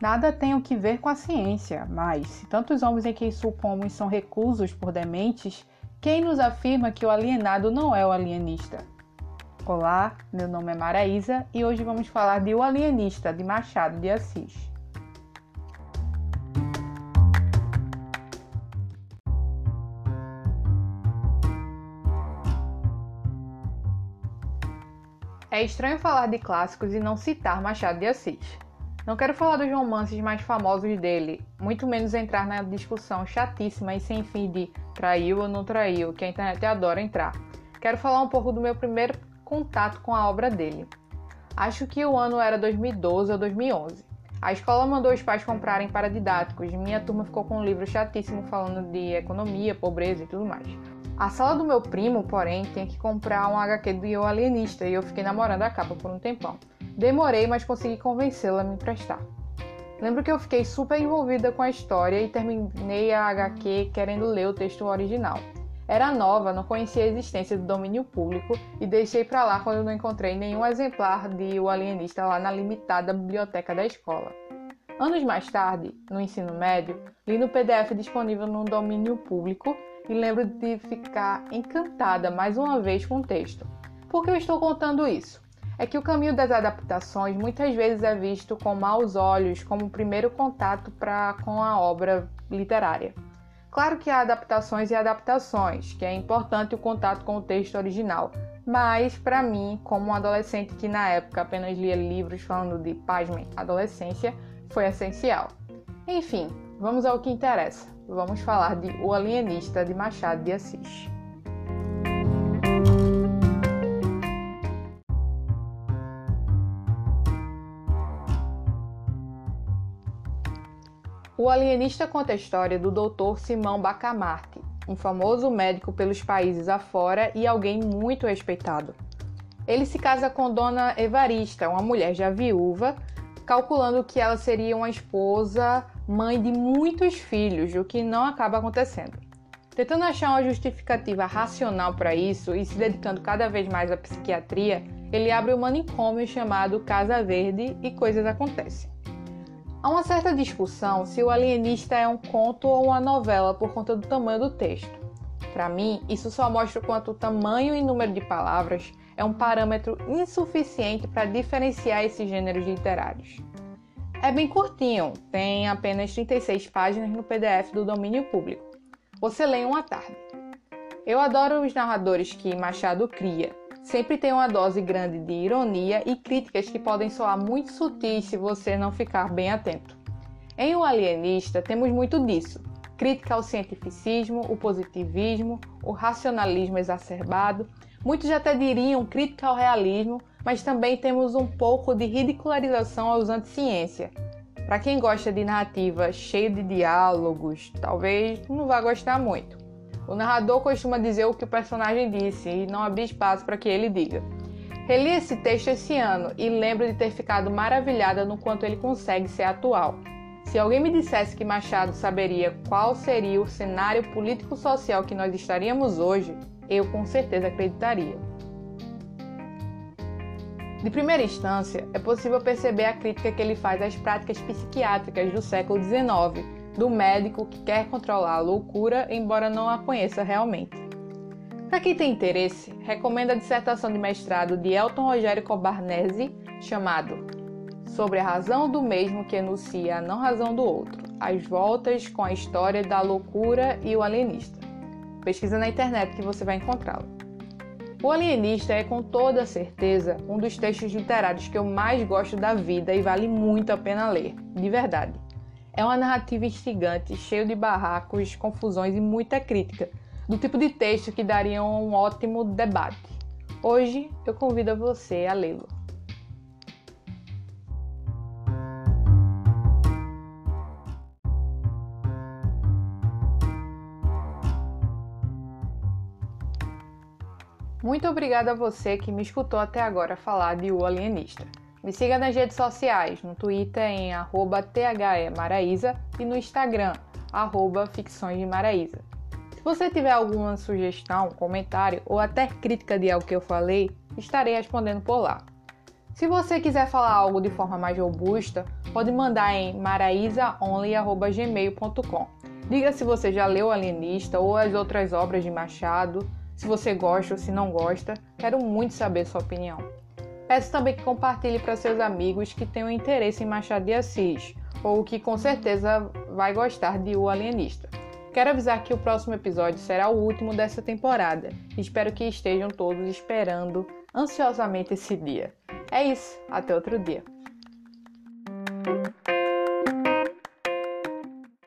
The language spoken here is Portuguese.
Nada tem o que ver com a ciência, mas se tantos homens em quem supomos são reclusos por dementes, quem nos afirma que o alienado não é o alienista? Olá, meu nome é Maraísa e hoje vamos falar de O Alienista, de Machado de Assis. É estranho falar de clássicos e não citar Machado de Assis. Não quero falar dos romances mais famosos dele, muito menos entrar na discussão chatíssima e sem fim de traiu ou não traiu, que a internet adora entrar. Quero falar um pouco do meu primeiro contato com a obra dele. Acho que o ano era 2012 ou 2011. A escola mandou os pais comprarem para didáticos. Minha turma ficou com um livro chatíssimo falando de economia, pobreza e tudo mais. A sala do meu primo, porém, tinha que comprar um HQ do O Alienista e eu fiquei namorando a capa por um tempão. Demorei, mas consegui convencê-la a me emprestar. Lembro que eu fiquei super envolvida com a história e terminei a HQ querendo ler o texto original. Era nova, não conhecia a existência do domínio público e deixei para lá quando não encontrei nenhum exemplar de O Alienista lá na limitada biblioteca da escola. Anos mais tarde, no ensino médio, li no PDF disponível no domínio público e lembro de ficar encantada mais uma vez com o texto. Por que eu estou contando isso? É que o caminho das adaptações muitas vezes é visto com maus olhos como o primeiro contato pra, com a obra literária. Claro que há adaptações e adaptações, que é importante o contato com o texto original, mas para mim, como um adolescente que na época apenas lia livros falando de, pasmem, adolescência, foi essencial. Enfim, vamos ao que interessa. Vamos falar de O Alienista de Machado de Assis. O alienista conta a história do Dr. Simão Bacamarte, um famoso médico pelos países afora e alguém muito respeitado. Ele se casa com Dona Evarista, uma mulher já viúva, calculando que ela seria uma esposa, mãe de muitos filhos, o que não acaba acontecendo. Tentando achar uma justificativa racional para isso e se dedicando cada vez mais à psiquiatria, ele abre um manicômio chamado Casa Verde e coisas acontecem. Há uma certa discussão se o alienista é um conto ou uma novela por conta do tamanho do texto. Para mim, isso só mostra quanto o tamanho e número de palavras é um parâmetro insuficiente para diferenciar esses gêneros literários. É bem curtinho, tem apenas 36 páginas no PDF do domínio público. Você lê em uma tarde. Eu adoro os narradores que Machado cria, sempre tem uma dose grande de ironia e críticas que podem soar muito sutis se você não ficar bem atento. Em O Alienista, temos muito disso: crítica ao cientificismo, o positivismo, o racionalismo exacerbado. Muitos até diriam crítica ao realismo, mas também temos um pouco de ridicularização aos anti-ciência. Para quem gosta de narrativa cheia de diálogos, talvez não vá gostar muito. O narrador costuma dizer o que o personagem disse e não abrir espaço para que ele diga. Reli esse texto esse ano e lembro de ter ficado maravilhada no quanto ele consegue ser atual. Se alguém me dissesse que Machado saberia qual seria o cenário político-social que nós estaríamos hoje, eu com certeza acreditaria. De primeira instância, é possível perceber a crítica que ele faz às práticas psiquiátricas do século XIX do médico que quer controlar a loucura, embora não a conheça realmente. Para quem tem interesse, recomendo a dissertação de mestrado de Elton Rogério Cobarnese, chamado Sobre a razão do mesmo que enuncia a não razão do outro, as voltas com a história da loucura e o alienista. Pesquisa na internet que você vai encontrá-lo. O Alienista é com toda certeza um dos textos literários que eu mais gosto da vida e vale muito a pena ler, de verdade. É uma narrativa instigante, cheio de barracos, confusões e muita crítica, do tipo de texto que daria um ótimo debate. Hoje eu convido você a lê-lo. Muito obrigada a você que me escutou até agora falar de O Alienista. Me siga nas redes sociais, no Twitter em THEMaraísa e no Instagram, arroba Ficções de Maraísa. Se você tiver alguma sugestão, comentário ou até crítica de algo que eu falei, estarei respondendo por lá. Se você quiser falar algo de forma mais robusta, pode mandar em maraisaonly.gmail.com. Diga se você já leu Alienista ou as outras obras de Machado, se você gosta ou se não gosta, quero muito saber sua opinião. Peço também que compartilhe para seus amigos que tenham interesse em Machado de Assis, ou que com certeza vai gostar de O Alienista. Quero avisar que o próximo episódio será o último dessa temporada. Espero que estejam todos esperando ansiosamente esse dia. É isso, até outro dia.